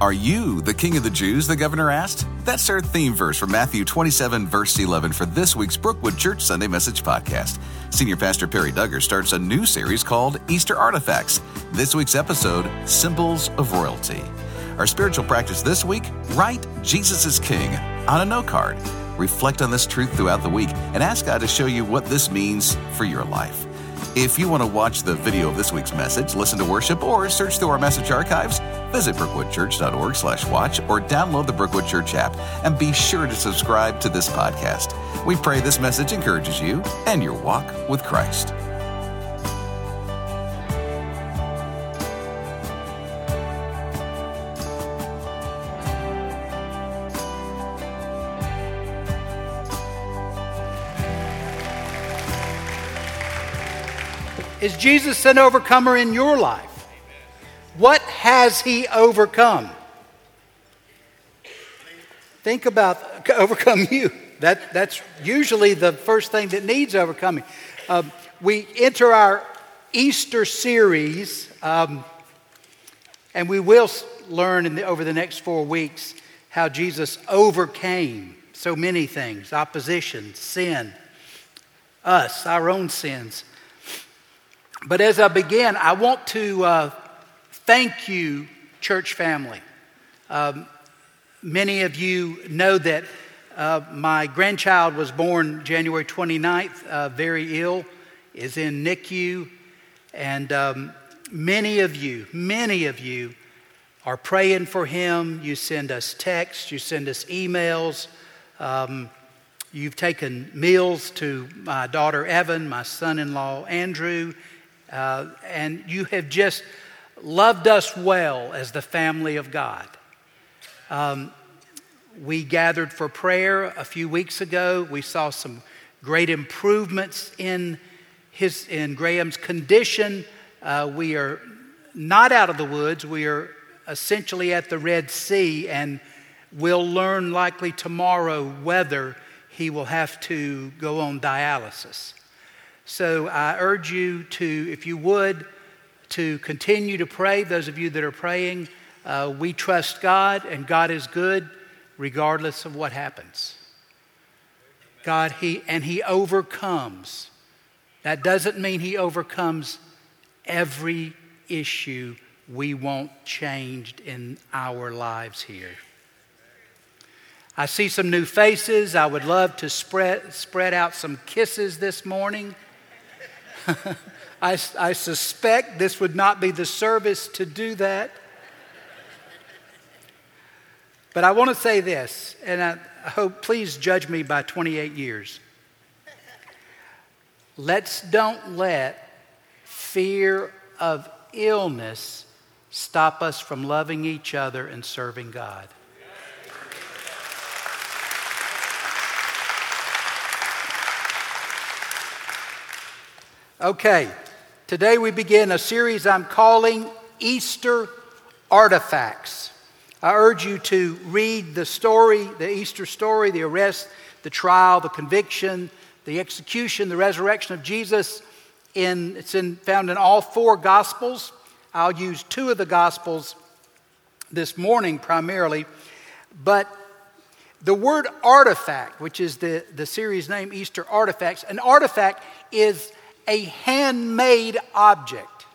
Are you the king of the Jews? The governor asked. That's our theme verse from Matthew 27, verse 11 for this week's Brookwood Church Sunday Message podcast. Senior Pastor Perry Duggar starts a new series called Easter Artifacts. This week's episode, Symbols of Royalty. Our spiritual practice this week, write Jesus is King on a note card. Reflect on this truth throughout the week and ask God to show you what this means for your life. If you want to watch the video of this week's message, listen to worship, or search through our message archives, visit brookwoodchurch.org slash watch or download the Brookwood Church app and be sure to subscribe to this podcast. We pray this message encourages you and your walk with Christ. Is Jesus an overcomer in your life? What has he overcome? Think about overcome you. That, that's usually the first thing that needs overcoming. Um, we enter our Easter series, um, and we will learn the, over the next four weeks how Jesus overcame so many things opposition, sin, us, our own sins. But as I begin, I want to uh, thank you, church family. Um, many of you know that uh, my grandchild was born January 29th, uh, very ill, is in NICU. And um, many of you, many of you are praying for him. You send us texts, you send us emails. Um, you've taken meals to my daughter Evan, my son in law Andrew uh, and you have just loved us well as the family of God. Um, we gathered for prayer a few weeks ago. We saw some great improvements in his in Graham's condition. Uh, we are not out of the woods. We are essentially at the Red Sea, and we'll learn likely tomorrow whether he will have to go on dialysis. So I urge you to, if you would, to continue to pray. Those of you that are praying, uh, we trust God, and God is good regardless of what happens. God, He, and He overcomes. That doesn't mean He overcomes every issue we want changed in our lives here. I see some new faces. I would love to spread, spread out some kisses this morning. I, I suspect this would not be the service to do that. But I want to say this, and I hope, please judge me by 28 years. Let's don't let fear of illness stop us from loving each other and serving God. Okay, today we begin a series I'm calling Easter Artifacts. I urge you to read the story, the Easter story, the arrest, the trial, the conviction, the execution, the resurrection of Jesus. In, it's in, found in all four Gospels. I'll use two of the Gospels this morning primarily. But the word artifact, which is the, the series name Easter Artifacts, an artifact is a handmade object.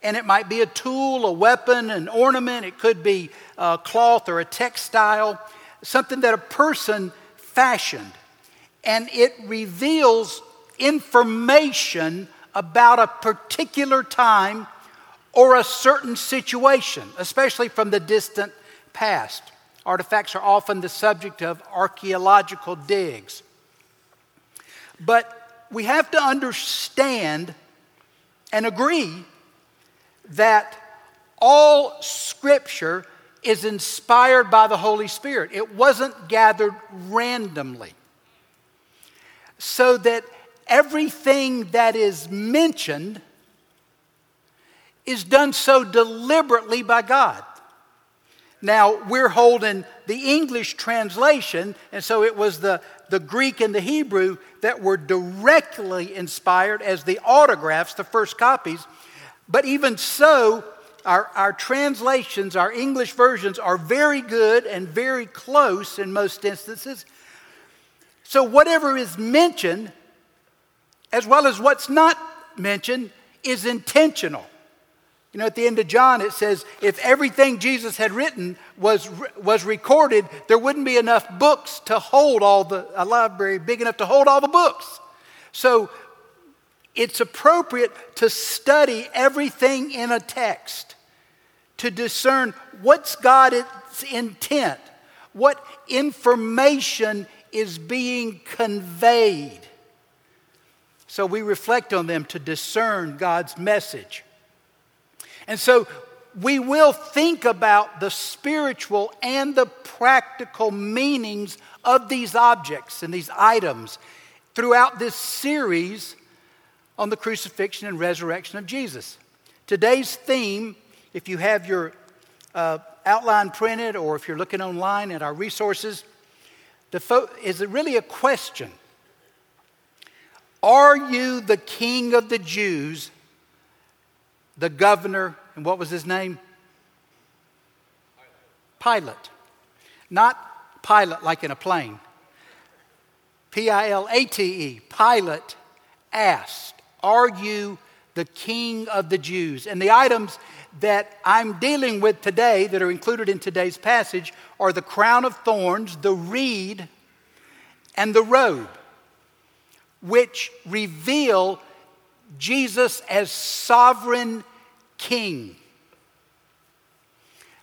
And it might be a tool, a weapon, an ornament, it could be a cloth or a textile, something that a person fashioned. And it reveals information about a particular time or a certain situation, especially from the distant past. Artifacts are often the subject of archaeological digs. But we have to understand and agree that all Scripture is inspired by the Holy Spirit. It wasn't gathered randomly. So that everything that is mentioned is done so deliberately by God. Now, we're holding the English translation, and so it was the, the Greek and the Hebrew that were directly inspired as the autographs, the first copies. But even so, our, our translations, our English versions are very good and very close in most instances. So, whatever is mentioned, as well as what's not mentioned, is intentional. You know, at the end of John, it says if everything Jesus had written was, was recorded, there wouldn't be enough books to hold all the, a library big enough to hold all the books. So it's appropriate to study everything in a text to discern what's God's intent, what information is being conveyed. So we reflect on them to discern God's message. And so we will think about the spiritual and the practical meanings of these objects and these items throughout this series on the crucifixion and resurrection of Jesus. Today's theme, if you have your uh, outline printed or if you're looking online at our resources, fo- is really a question Are you the king of the Jews the governor, and what was his name? Pilate. Not pilot like in a plane. P I L A T E. Pilate asked, Are you the king of the Jews? And the items that I'm dealing with today that are included in today's passage are the crown of thorns, the reed, and the robe, which reveal Jesus as sovereign king.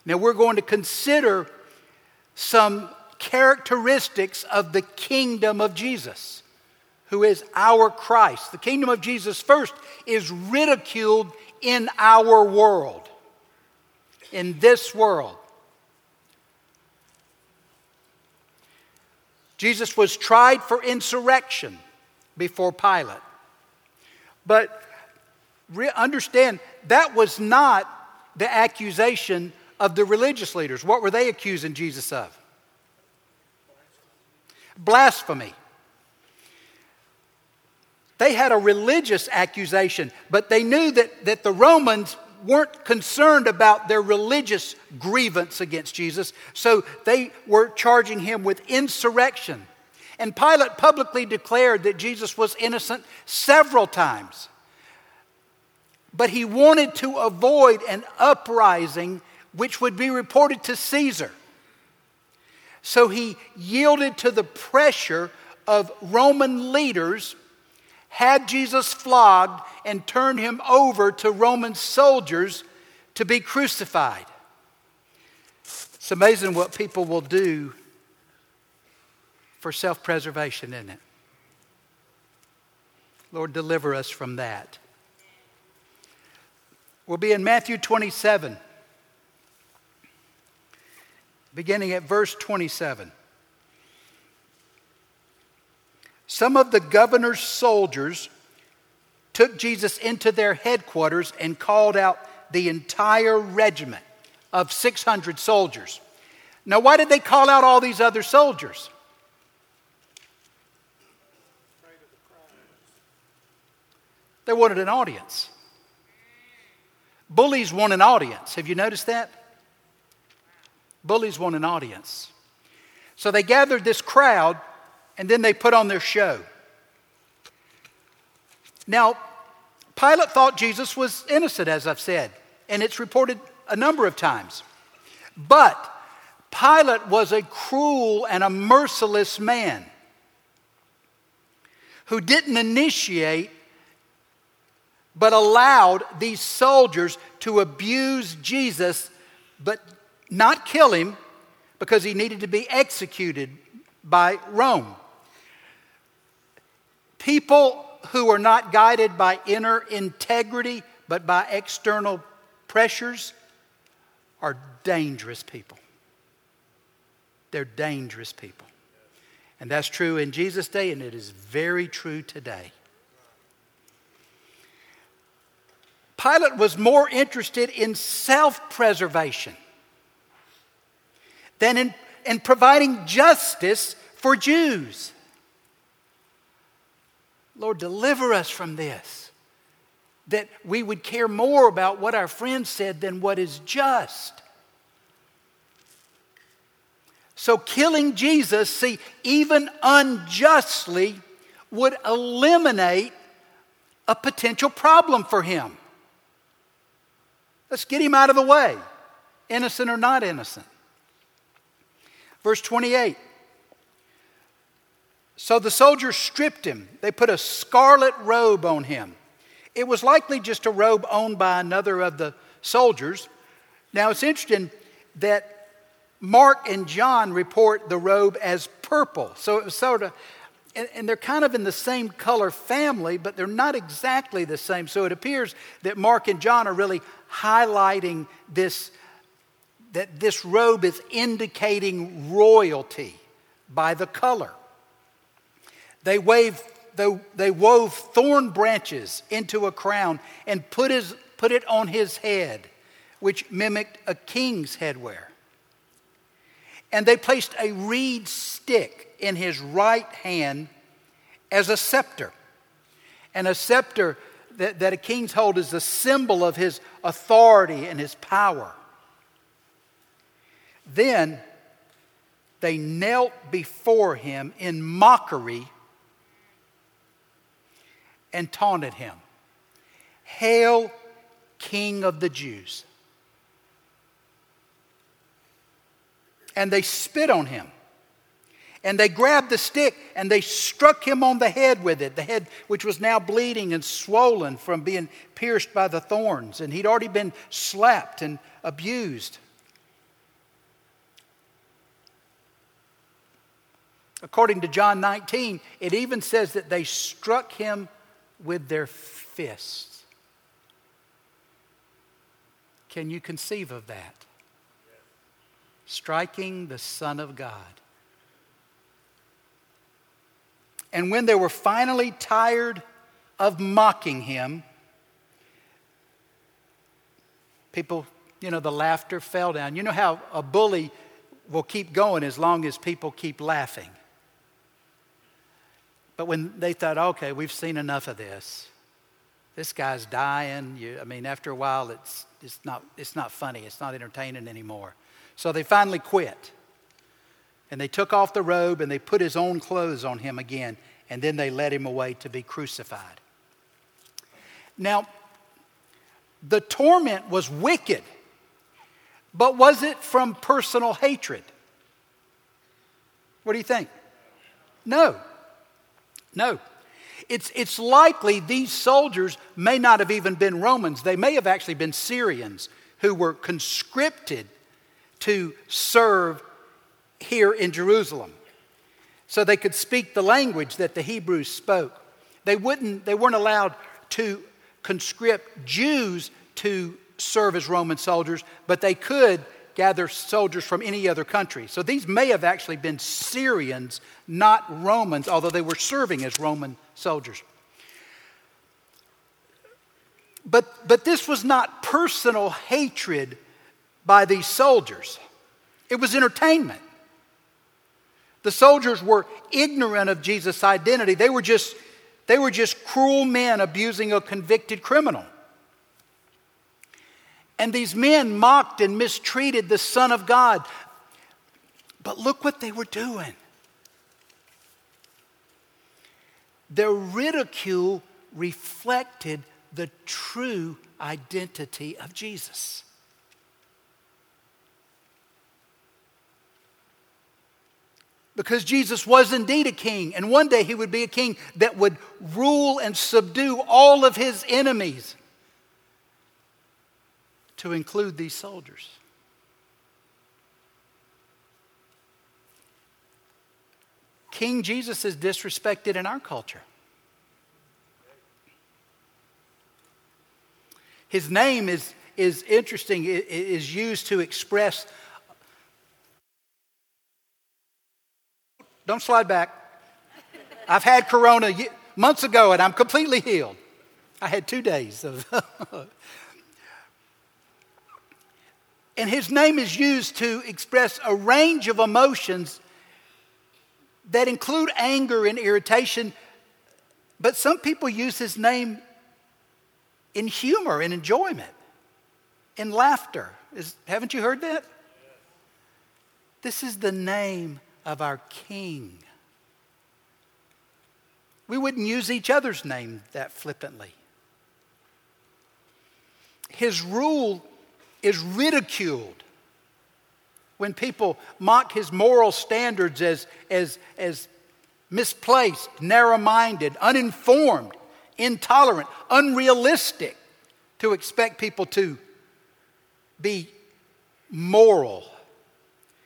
Now, we're going to consider some characteristics of the kingdom of Jesus, who is our Christ. The kingdom of Jesus, first, is ridiculed in our world, in this world. Jesus was tried for insurrection before Pilate. But re- understand, that was not the accusation of the religious leaders. What were they accusing Jesus of? Blasphemy. They had a religious accusation, but they knew that, that the Romans weren't concerned about their religious grievance against Jesus, so they were charging him with insurrection. And Pilate publicly declared that Jesus was innocent several times. But he wanted to avoid an uprising which would be reported to Caesar. So he yielded to the pressure of Roman leaders, had Jesus flogged, and turned him over to Roman soldiers to be crucified. It's amazing what people will do for self preservation, isn't it? Lord, deliver us from that. We'll be in Matthew 27, beginning at verse 27. Some of the governor's soldiers took Jesus into their headquarters and called out the entire regiment of 600 soldiers. Now, why did they call out all these other soldiers? They wanted an audience. Bullies want an audience. Have you noticed that? Bullies want an audience. So they gathered this crowd and then they put on their show. Now, Pilate thought Jesus was innocent, as I've said, and it's reported a number of times. But Pilate was a cruel and a merciless man who didn't initiate but allowed these soldiers to abuse Jesus, but not kill him because he needed to be executed by Rome. People who are not guided by inner integrity, but by external pressures, are dangerous people. They're dangerous people. And that's true in Jesus' day, and it is very true today. Pilate was more interested in self preservation than in, in providing justice for Jews. Lord, deliver us from this. that we would care more about what our friends said than what is just. So, killing Jesus, see, even unjustly, would eliminate a potential problem for him. Let's get him out of the way, innocent or not innocent. Verse 28. So the soldiers stripped him. They put a scarlet robe on him. It was likely just a robe owned by another of the soldiers. Now it's interesting that Mark and John report the robe as purple. So it was sort of, and, and, they're kind of in the same color family, but they're not exactly the same. So it appears that Mark and John are really highlighting this, that this robe is indicating royalty by the color. They wave they, wove thorn branches into a crown and put, his, put it on his head, which mimicked a king's headwear. And they placed a reed stick in his right hand as a scepter. And a scepter that, that a king's hold is a symbol of his authority and his power. Then they knelt before him in mockery and taunted him Hail, King of the Jews! And they spit on him. And they grabbed the stick and they struck him on the head with it, the head which was now bleeding and swollen from being pierced by the thorns. And he'd already been slapped and abused. According to John 19, it even says that they struck him with their fists. Can you conceive of that? Striking the Son of God. And when they were finally tired of mocking him, people, you know, the laughter fell down. You know how a bully will keep going as long as people keep laughing. But when they thought, okay, we've seen enough of this, this guy's dying. You, I mean, after a while, it's, it's, not, it's not funny, it's not entertaining anymore. So they finally quit. And they took off the robe and they put his own clothes on him again, and then they led him away to be crucified. Now, the torment was wicked, but was it from personal hatred? What do you think? No. No. It's, it's likely these soldiers may not have even been Romans. They may have actually been Syrians who were conscripted to serve here in Jerusalem. So they could speak the language that the Hebrews spoke. They, wouldn't, they weren't allowed to conscript Jews to serve as Roman soldiers, but they could gather soldiers from any other country. So these may have actually been Syrians, not Romans, although they were serving as Roman soldiers. But, but this was not personal hatred by these soldiers, it was entertainment. The soldiers were ignorant of Jesus' identity. They were just, they were just cruel men abusing a convicted criminal. And these men mocked and mistreated the Son of God. But look what they were doing. Their ridicule reflected the true identity of Jesus. Because Jesus was indeed a king, and one day he would be a king that would rule and subdue all of his enemies to include these soldiers. King Jesus is disrespected in our culture. His name is, is interesting, it is used to express. Don't slide back. I've had corona months ago and I'm completely healed. I had two days of And his name is used to express a range of emotions that include anger and irritation. But some people use his name in humor and enjoyment, in laughter. Is, haven't you heard that? This is the name of our King. We wouldn't use each other's name that flippantly. His rule is ridiculed when people mock his moral standards as, as, as misplaced, narrow minded, uninformed, intolerant, unrealistic to expect people to be moral,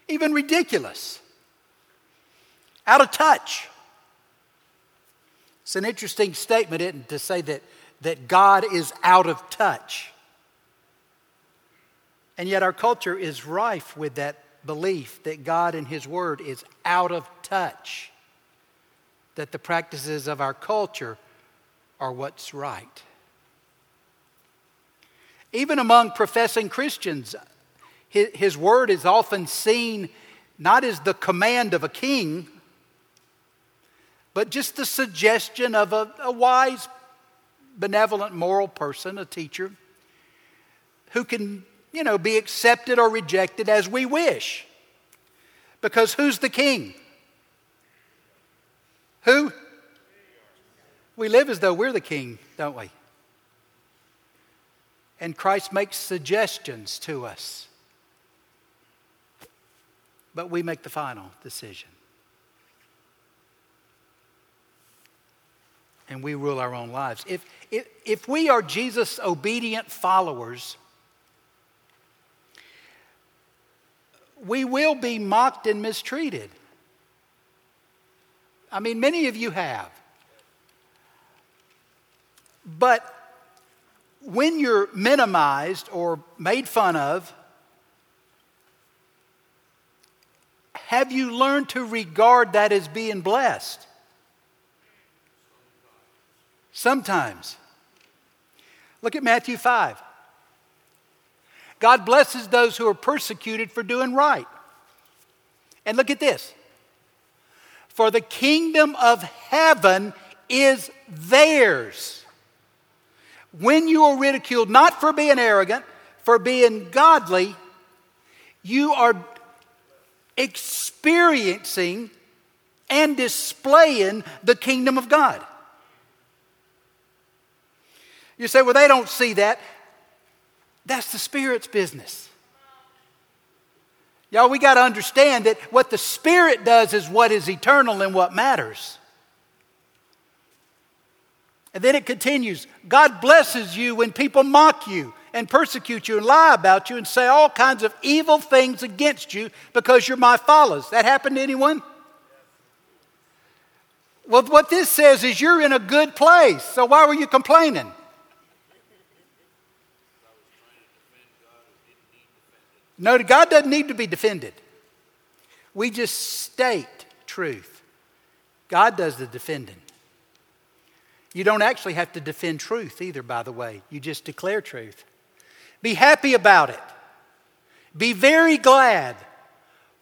even ridiculous, out of touch. It's an interesting statement, isn't it, to say that, that God is out of touch. And yet, our culture is rife with that belief that God and His Word is out of touch, that the practices of our culture are what's right. Even among professing Christians, his, Word is often seen not as the command of a king, but just the suggestion of a, a wise, benevolent, moral person, a teacher, who can you know, be accepted or rejected as we wish. Because who's the king? Who? We live as though we're the king, don't we? And Christ makes suggestions to us. But we make the final decision. And we rule our own lives. If, if, if we are Jesus' obedient followers, we will be mocked and mistreated. I mean, many of you have. But when you're minimized or made fun of, have you learned to regard that as being blessed? Sometimes. Look at Matthew 5. God blesses those who are persecuted for doing right. And look at this. For the kingdom of heaven is theirs. When you are ridiculed, not for being arrogant, for being godly, you are experiencing and displaying the kingdom of God. You say, well, they don't see that. That's the Spirit's business. Y'all, we got to understand that what the Spirit does is what is eternal and what matters. And then it continues God blesses you when people mock you and persecute you and lie about you and say all kinds of evil things against you because you're my followers. That happened to anyone? Well, what this says is you're in a good place, so why were you complaining? No, God doesn't need to be defended. We just state truth. God does the defending. You don't actually have to defend truth either, by the way. You just declare truth. Be happy about it. Be very glad,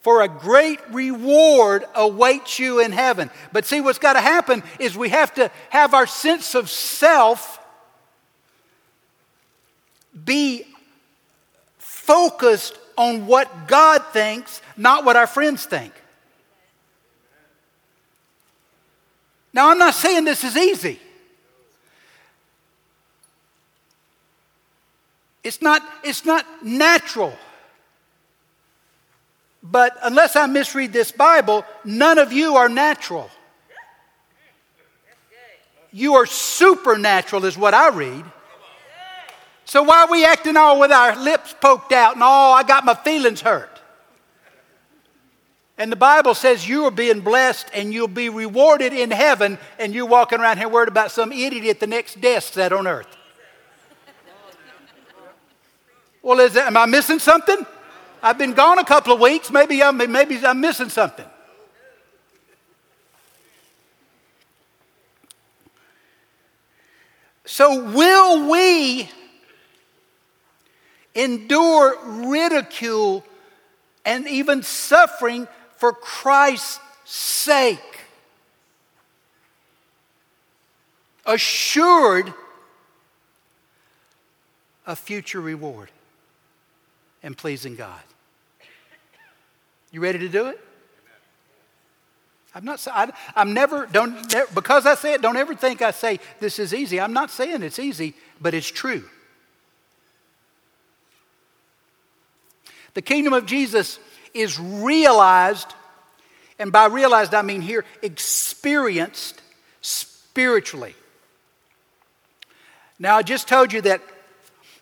for a great reward awaits you in heaven. But see, what's got to happen is we have to have our sense of self be focused on what God thinks, not what our friends think. Now, I'm not saying this is easy. It's not, it's not natural. But unless I misread this Bible, none of you are natural. You are supernatural, is what I read. So why are we acting all with our lips poked out and all, I got my feelings hurt? And the Bible says you are being blessed and you'll be rewarded in heaven, and you're walking around here worried about some idiot at the next desk that on earth. Well, is that, am I missing something? I've been gone a couple of weeks. Maybe I'm, maybe I'm missing something. So, will we endure ridicule and even suffering for Christ's sake. Assured of future reward and pleasing God. You ready to do it? I'm not. I, I'm never. Don't because I say it. Don't ever think I say this is easy. I'm not saying it's easy, but it's true. The kingdom of Jesus is realized, and by realized I mean here experienced spiritually. Now I just told you that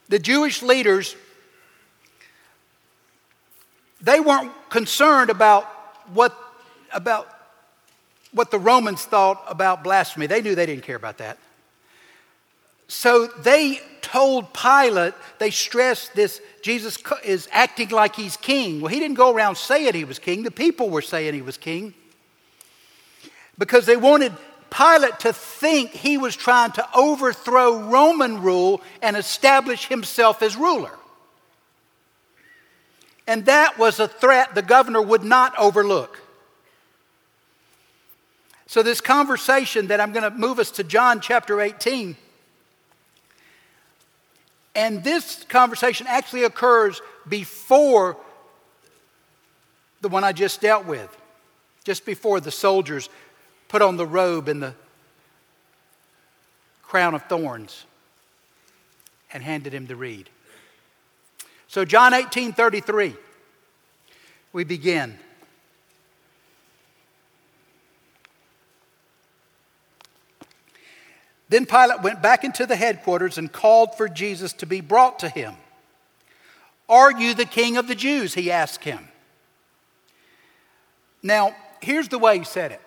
the Jewish leaders they weren't concerned about what about what the Romans thought about blasphemy. They knew they didn't care about that. So they told Pilate, they stressed this Jesus is acting like he's king. Well, he didn't go around saying he was king, the people were saying he was king. Because they wanted Pilate to think he was trying to overthrow Roman rule and establish himself as ruler. And that was a threat the governor would not overlook. So, this conversation that I'm going to move us to John chapter 18. And this conversation actually occurs before the one I just dealt with, just before the soldiers put on the robe and the crown of thorns and handed him the reed. So, John 18 33, we begin. Then Pilate went back into the headquarters and called for Jesus to be brought to him. Are you the king of the Jews? He asked him. Now, here's the way he said it.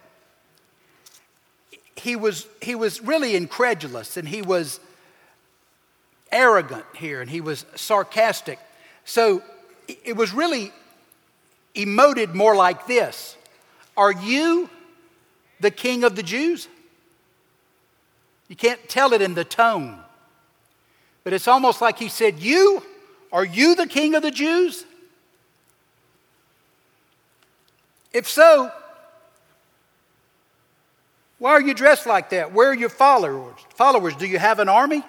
He was, he was really incredulous and he was arrogant here and he was sarcastic. So it was really emoted more like this Are you the king of the Jews? You can't tell it in the tone. But it's almost like he said, You? Are you the king of the Jews? If so, why are you dressed like that? Where are your followers? Followers, do you have an army?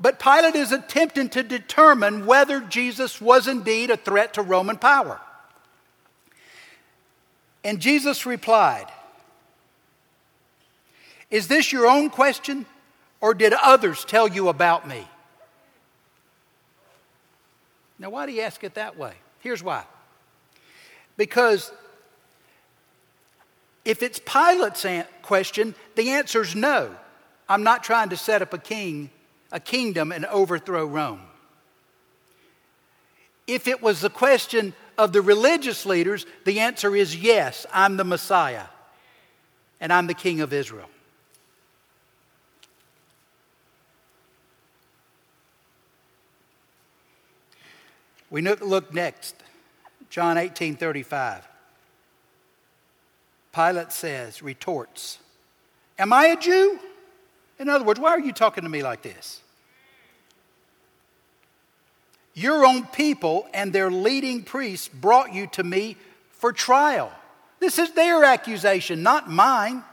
But Pilate is attempting to determine whether Jesus was indeed a threat to Roman power. And Jesus replied, is this your own question, or did others tell you about me? Now, why do you ask it that way? Here's why. Because if it's Pilate's question, the answer is no. I'm not trying to set up a king, a kingdom, and overthrow Rome. If it was the question of the religious leaders, the answer is yes, I'm the Messiah and I'm the King of Israel. We look next, John 18 35. Pilate says, retorts, Am I a Jew? In other words, why are you talking to me like this? Your own people and their leading priests brought you to me for trial. This is their accusation, not mine.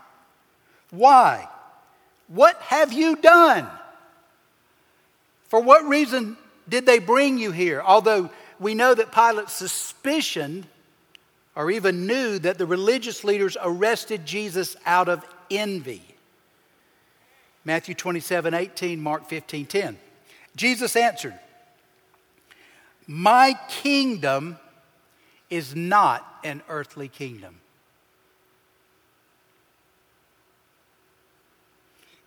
Why? What have you done? For what reason did they bring you here? Although we know that Pilate suspicioned or even knew that the religious leaders arrested Jesus out of envy. Matthew 27 18, Mark 15 10. Jesus answered, My kingdom is not an earthly kingdom.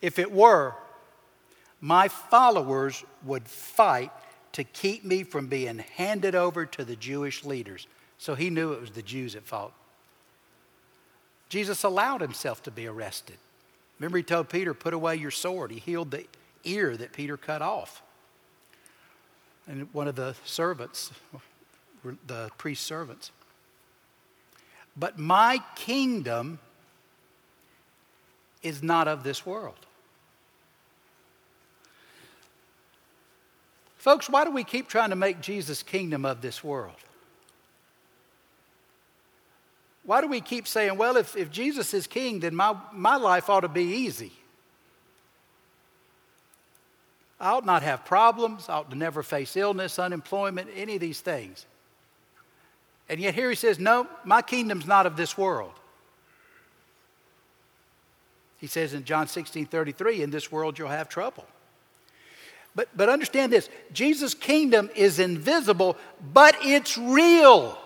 If it were, my followers would fight to keep me from being handed over to the Jewish leaders. So he knew it was the Jews at fault. Jesus allowed himself to be arrested. Remember, he told Peter, Put away your sword. He healed the ear that Peter cut off. And one of the servants, the priest's servants. But my kingdom is not of this world. Folks, why do we keep trying to make Jesus kingdom of this world? Why do we keep saying, well, if, if Jesus is king, then my, my life ought to be easy? I ought not have problems. I ought to never face illness, unemployment, any of these things. And yet here he says, No, my kingdom's not of this world. He says in John 16 33, In this world you'll have trouble. But, but understand this Jesus' kingdom is invisible, but it's real.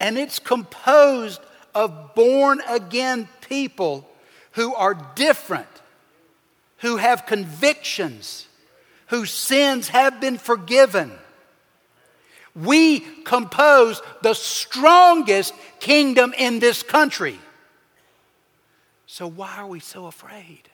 And it's composed of born again people who are different, who have convictions, whose sins have been forgiven. We compose the strongest kingdom in this country. So, why are we so afraid?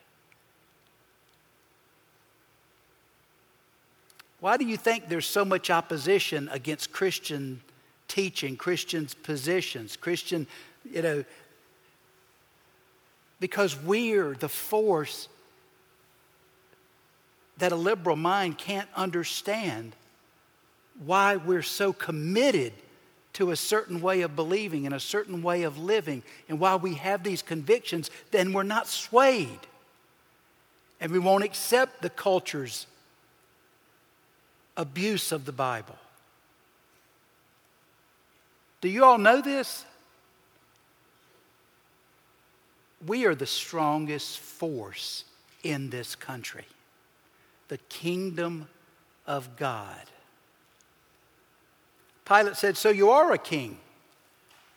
Why do you think there's so much opposition against Christian teaching, Christians' positions, Christian, you know, because we're the force that a liberal mind can't understand why we're so committed to a certain way of believing and a certain way of living, and why we have these convictions, then we're not swayed. And we won't accept the culture's abuse of the Bible. Do you all know this? We are the strongest force in this country, the kingdom of God. Pilate said, So you are a king?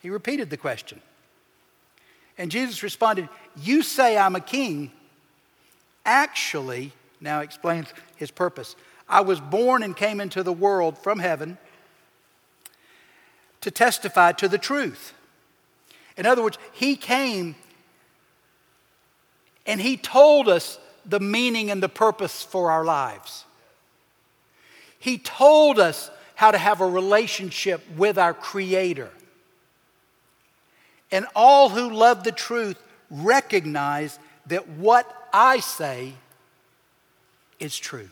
He repeated the question. And Jesus responded, You say I'm a king. Actually, now explains his purpose. I was born and came into the world from heaven to testify to the truth. In other words, he came and he told us the meaning and the purpose for our lives. He told us how to have a relationship with our Creator. And all who love the truth recognize that what I say is true.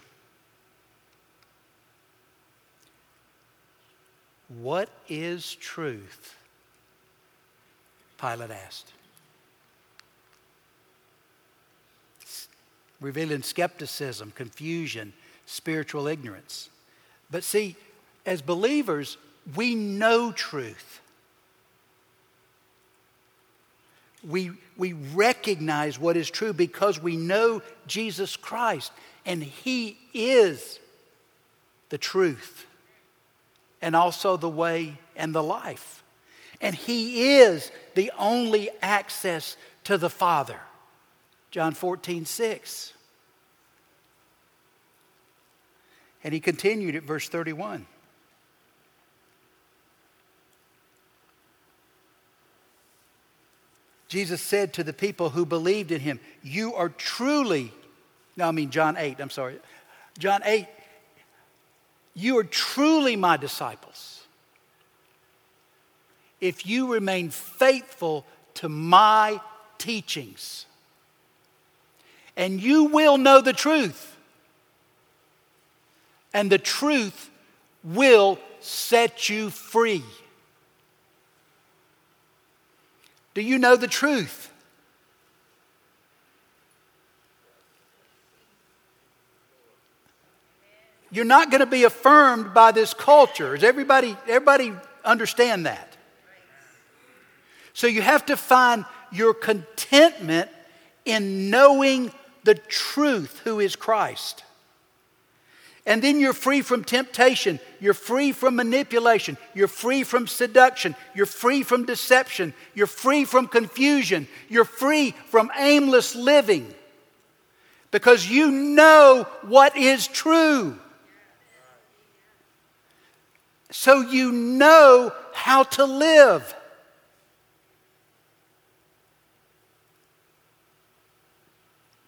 What is truth? Pilate asked. Revealing skepticism, confusion, spiritual ignorance. But see, as believers, we know truth. We, we recognize what is true because we know Jesus Christ, and He is the truth and also the way and the life. And He is the only access to the Father. John 14, 6. And he continued at verse 31. Jesus said to the people who believed in him, You are truly, no, I mean John 8, I'm sorry. John 8, you are truly my disciples if you remain faithful to my teachings. And you will know the truth. And the truth will set you free. Do you know the truth? You're not going to be affirmed by this culture. Does everybody, everybody understand that? So you have to find your contentment in knowing the truth, who is Christ. And then you're free from temptation. You're free from manipulation. You're free from seduction. You're free from deception. You're free from confusion. You're free from aimless living because you know what is true. So you know how to live.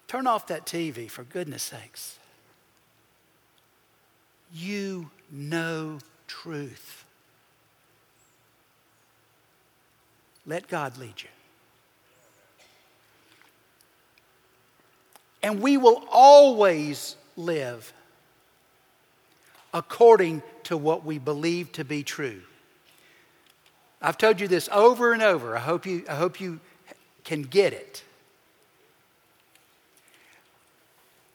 Turn off that TV, for goodness sakes. You know truth. Let God lead you. And we will always live according to what we believe to be true. I've told you this over and over. I hope you, I hope you can get it.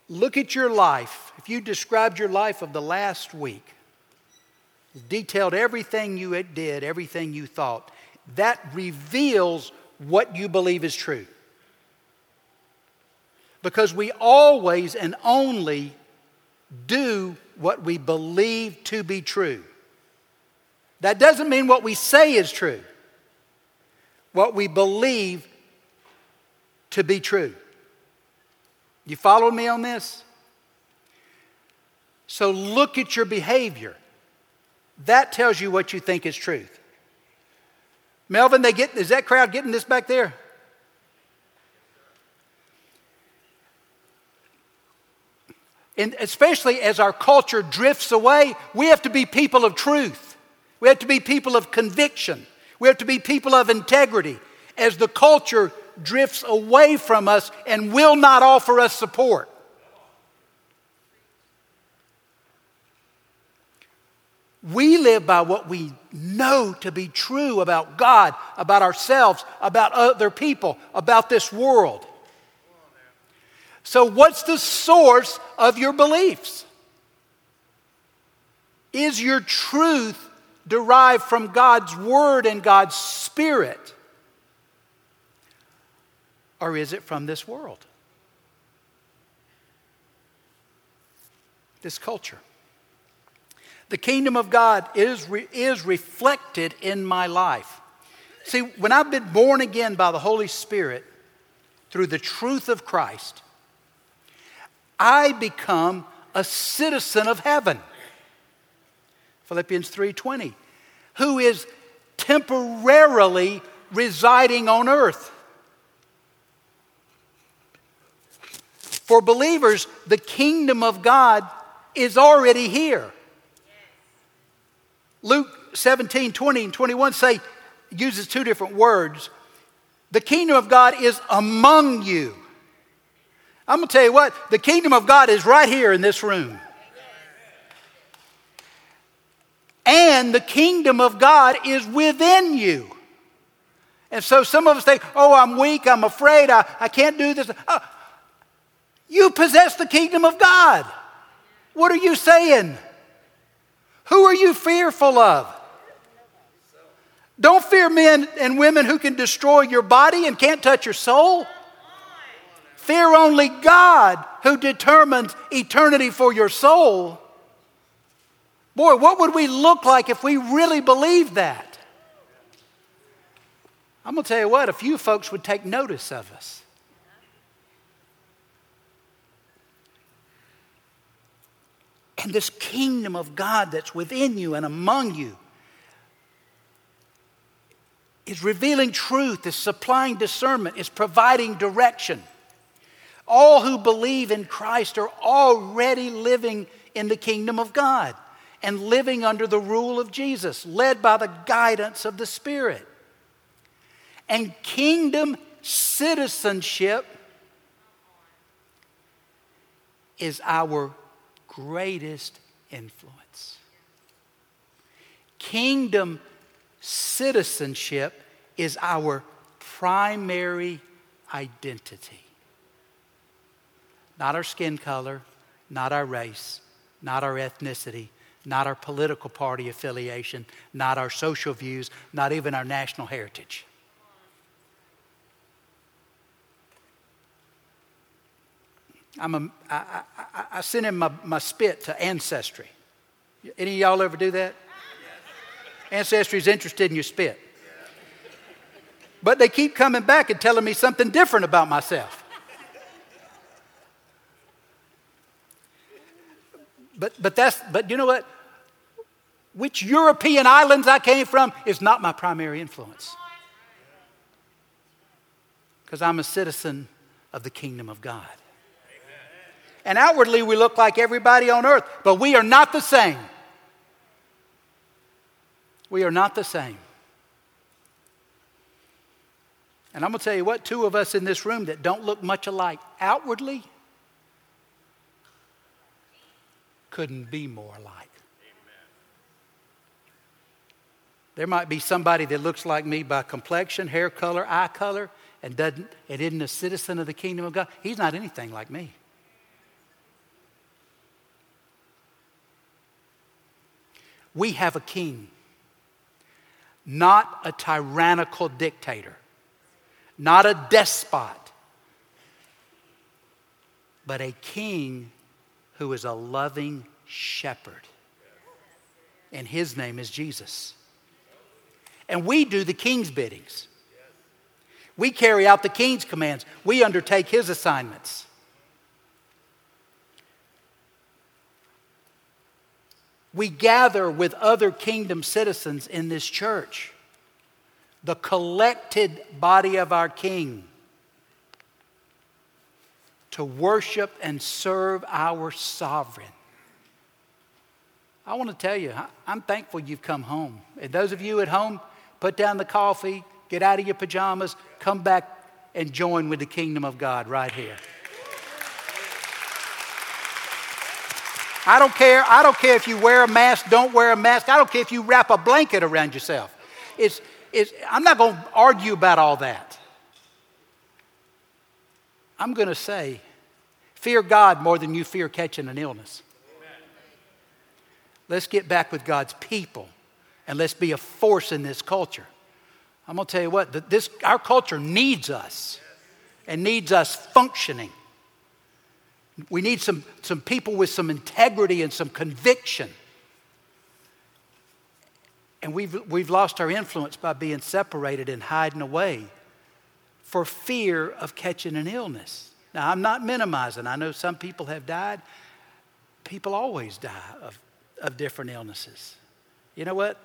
look at your life. If you described your life of the last week, detailed everything you did, everything you thought, that reveals what you believe is true. Because we always and only do what we believe to be true. That doesn't mean what we say is true, what we believe to be true. You follow me on this? So look at your behavior. That tells you what you think is truth. Melvin, they get is that crowd getting this back there? And especially as our culture drifts away, we have to be people of truth. We have to be people of conviction. We have to be people of integrity. As the culture drifts away from us and will not offer us support. We live by what we know to be true about God, about ourselves, about other people, about this world. So, what's the source of your beliefs? Is your truth derived from God's Word and God's Spirit? Or is it from this world? This culture. The kingdom of God is, re- is reflected in my life. See, when I've been born again by the Holy Spirit through the truth of Christ, I become a citizen of heaven. Philippians 3:20. Who is temporarily residing on earth. For believers, the kingdom of God is already here. Luke 17, 20, and 21 say, uses two different words. The kingdom of God is among you. I'm going to tell you what, the kingdom of God is right here in this room. And the kingdom of God is within you. And so some of us think, oh, I'm weak, I'm afraid, I, I can't do this. Uh, you possess the kingdom of God. What are you saying? Who are you fearful of? Don't fear men and women who can destroy your body and can't touch your soul. Fear only God who determines eternity for your soul. Boy, what would we look like if we really believed that? I'm going to tell you what, a few folks would take notice of us. And this kingdom of God that's within you and among you is revealing truth, is supplying discernment, is providing direction. All who believe in Christ are already living in the kingdom of God and living under the rule of Jesus, led by the guidance of the Spirit. And kingdom citizenship is our greatest influence. Kingdom citizenship is our primary identity. Not our skin color, not our race, not our ethnicity, not our political party affiliation, not our social views, not even our national heritage. I'm a, I, I, I sent in my, my spit to Ancestry. Any of y'all ever do that? Ancestry is interested in your spit. But they keep coming back and telling me something different about myself. But, but, that's, but you know what? Which European islands I came from is not my primary influence. Because I'm a citizen of the kingdom of God. And outwardly, we look like everybody on earth, but we are not the same. We are not the same. And I'm going to tell you what, two of us in this room that don't look much alike outwardly couldn't be more like. Amen. There might be somebody that looks like me by complexion, hair color, eye color, and doesn't and isn't a citizen of the kingdom of God. He's not anything like me. We have a king, not a tyrannical dictator, not a despot, but a king who is a loving shepherd. And his name is Jesus. And we do the king's biddings. We carry out the king's commands. We undertake his assignments. We gather with other kingdom citizens in this church, the collected body of our king, to worship and serve our sovereign. I want to tell you, I'm thankful you've come home. And those of you at home, put down the coffee, get out of your pajamas, come back and join with the kingdom of God right here. I don't care. I don't care if you wear a mask, don't wear a mask. I don't care if you wrap a blanket around yourself. It's, it's, I'm not going to argue about all that. I'm going to say, fear God more than you fear catching an illness. Let's get back with God's people and let's be a force in this culture. I'm going to tell you what, this, our culture needs us and needs us functioning. We need some, some people with some integrity and some conviction. And we've, we've lost our influence by being separated and hiding away for fear of catching an illness. Now, I'm not minimizing. I know some people have died. People always die of, of different illnesses. You know what?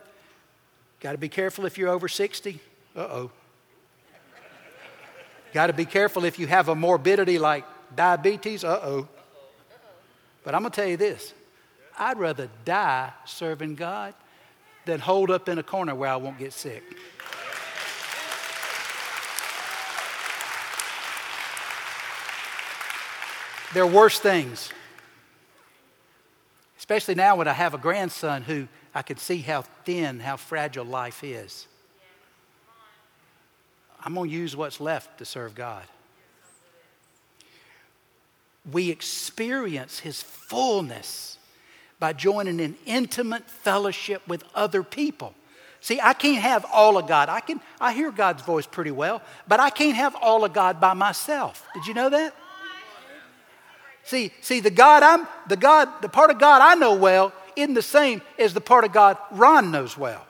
Got to be careful if you're over 60. Uh oh. Got to be careful if you have a morbidity like diabetes. Uh oh. But I'm going to tell you this I'd rather die serving God than holed up in a corner where I won't get sick. There are worse things. Especially now when I have a grandson who I can see how thin, how fragile life is. I'm going to use what's left to serve God. We experience His fullness by joining in intimate fellowship with other people. See, I can't have all of God. I can I hear God's voice pretty well, but I can't have all of God by myself. Did you know that? See, see the God I'm the God, the part of God I know well isn't the same as the part of God Ron knows well.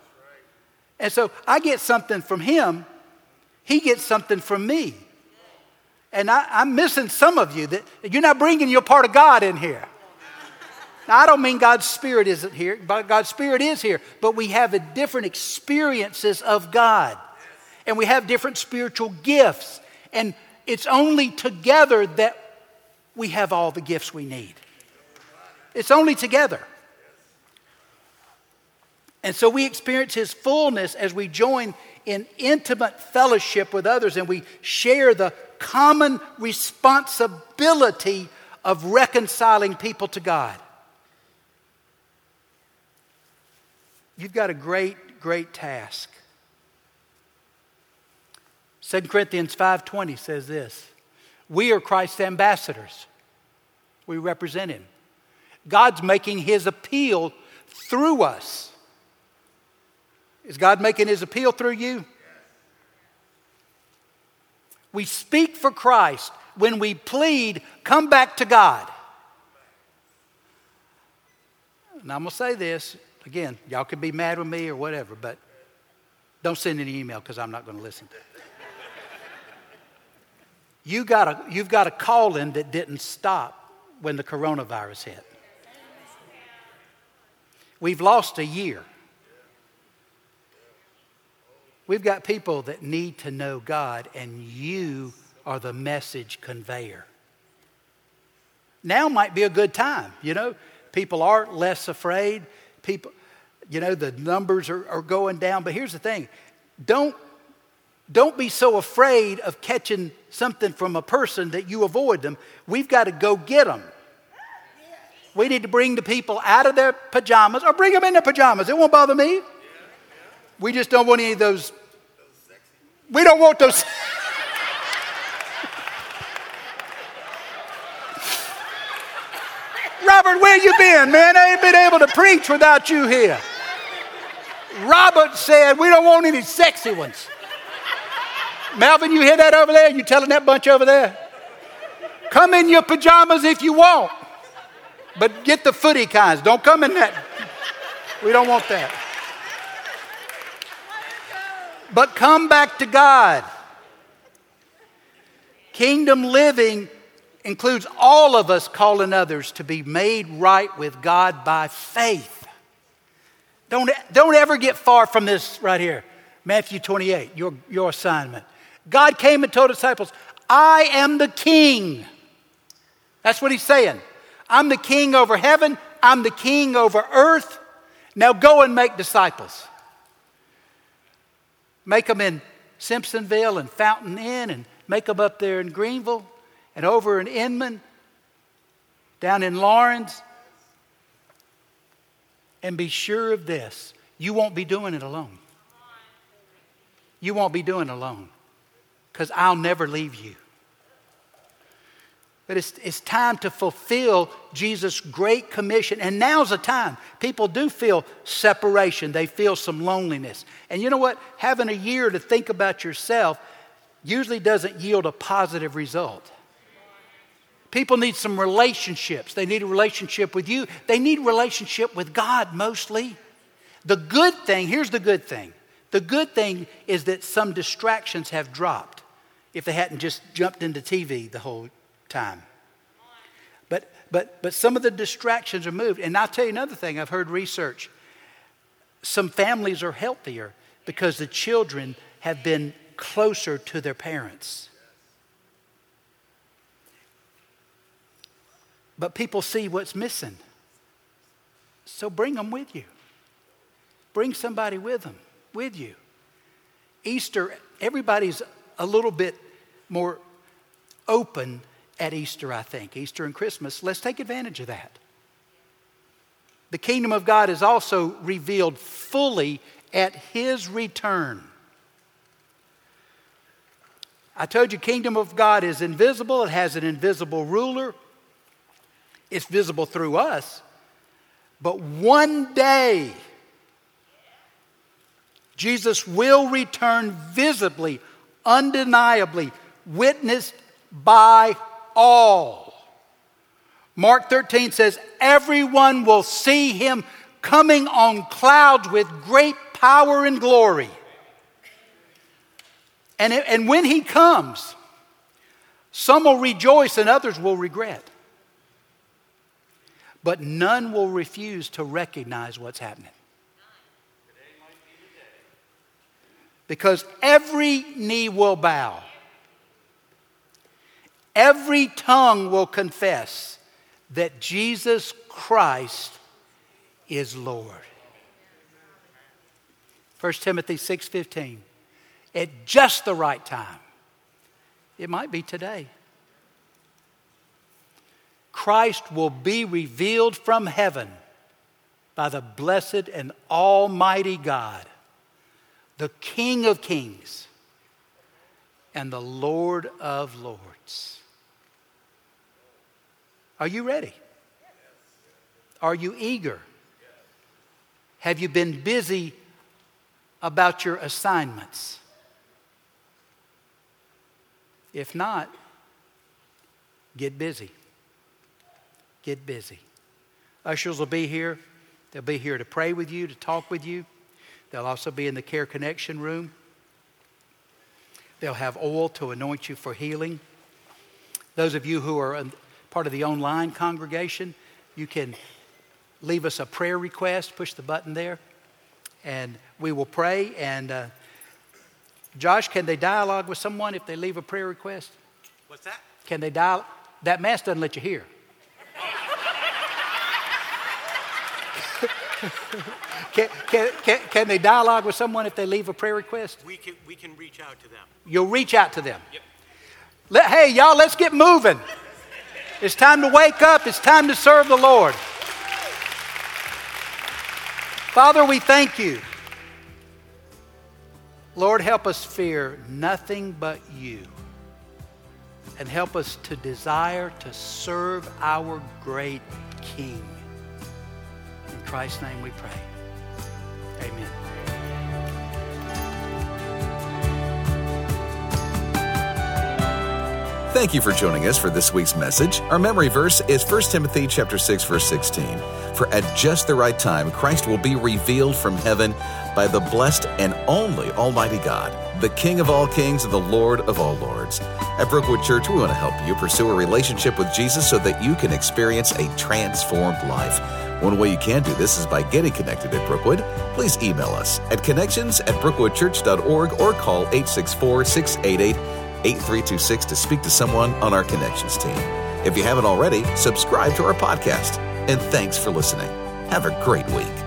And so I get something from him he gets something from me. And I, am missing some of you that you're not bringing your part of God in here. Now, I don't mean God's Spirit isn't here, but God's Spirit is here. But we have different experiences of God, and we have different spiritual gifts. And it's only together that we have all the gifts we need. It's only together. And so we experience His fullness as we join in intimate fellowship with others and we share the common responsibility of reconciling people to God. You've got a great, great task. 2 Corinthians 5:20 says this. We are Christ's ambassadors. We represent him. God's making his appeal through us. Is God making his appeal through you? We speak for Christ when we plead, come back to God. And I'm going to say this again, y'all can be mad with me or whatever, but don't send any email because I'm not going to listen. You got a, you've got a calling that didn't stop when the coronavirus hit. We've lost a year. We've got people that need to know God, and you are the message conveyor. Now might be a good time, you know. People are less afraid. People, you know, the numbers are, are going down. But here's the thing don't, don't be so afraid of catching something from a person that you avoid them. We've got to go get them. We need to bring the people out of their pajamas or bring them in their pajamas. It won't bother me. We just don't want any of those. We don't want those. Robert, where you been, man? I ain't been able to preach without you here. Robert said, We don't want any sexy ones. Melvin, you hear that over there? You telling that bunch over there? Come in your pajamas if you want, but get the footy kinds. Don't come in that. We don't want that. But come back to God. Kingdom living includes all of us calling others to be made right with God by faith. Don't, don't ever get far from this right here. Matthew 28, your, your assignment. God came and told disciples, I am the king. That's what he's saying. I'm the king over heaven, I'm the king over earth. Now go and make disciples. Make them in Simpsonville and Fountain Inn, and make them up there in Greenville, and over in Inman, down in Laurens. And be sure of this you won't be doing it alone. You won't be doing it alone because I'll never leave you. But it's, it's time to fulfill Jesus' great commission. And now's the time. People do feel separation, they feel some loneliness. And you know what? Having a year to think about yourself usually doesn't yield a positive result. People need some relationships. They need a relationship with you. They need relationship with God mostly. The good thing, here's the good thing. The good thing is that some distractions have dropped if they hadn't just jumped into TV the whole time. But, but, but some of the distractions are moved. And I'll tell you another thing I've heard research. Some families are healthier because the children have been closer to their parents. But people see what's missing. So bring them with you. Bring somebody with them, with you. Easter, everybody's a little bit more open at Easter, I think. Easter and Christmas. Let's take advantage of that. The kingdom of God is also revealed fully at his return. I told you kingdom of God is invisible, it has an invisible ruler. It's visible through us. But one day Jesus will return visibly, undeniably, witnessed by all. Mark 13 says, Everyone will see him coming on clouds with great power and glory. And, it, and when he comes, some will rejoice and others will regret. But none will refuse to recognize what's happening. Because every knee will bow, every tongue will confess that Jesus Christ is Lord. 1 Timothy 6:15 at just the right time. It might be today. Christ will be revealed from heaven by the blessed and almighty God the King of Kings and the Lord of Lords. Are you ready? Are you eager? Have you been busy about your assignments? If not, get busy. Get busy. Ushers will be here. They'll be here to pray with you, to talk with you. They'll also be in the Care Connection room. They'll have oil to anoint you for healing. Those of you who are part of the online congregation, you can leave us a prayer request, push the button there, and we will pray. And uh, Josh, can they dialogue with someone if they leave a prayer request? What's that? Can they dial? That mask doesn't let you hear. can, can, can, can, they dialogue with someone if they leave a prayer request? We can, we can reach out to them. You'll reach out to them. Yep. Let, hey, y'all, let's get moving. It's time to wake up. It's time to serve the Lord. Father, we thank you. Lord, help us fear nothing but you. And help us to desire to serve our great King. In Christ's name we pray. Amen. Thank you for joining us for this week's message. Our memory verse is 1 Timothy chapter 6 verse 16. For at just the right time Christ will be revealed from heaven by the blessed and only Almighty God, the King of all kings and the Lord of all lords. At Brookwood Church, we want to help you pursue a relationship with Jesus so that you can experience a transformed life. One way you can do this is by getting connected at Brookwood. Please email us at connections at brookwoodchurch.org or call 864 688 8326 to speak to someone on our connections team. If you haven't already, subscribe to our podcast. And thanks for listening. Have a great week.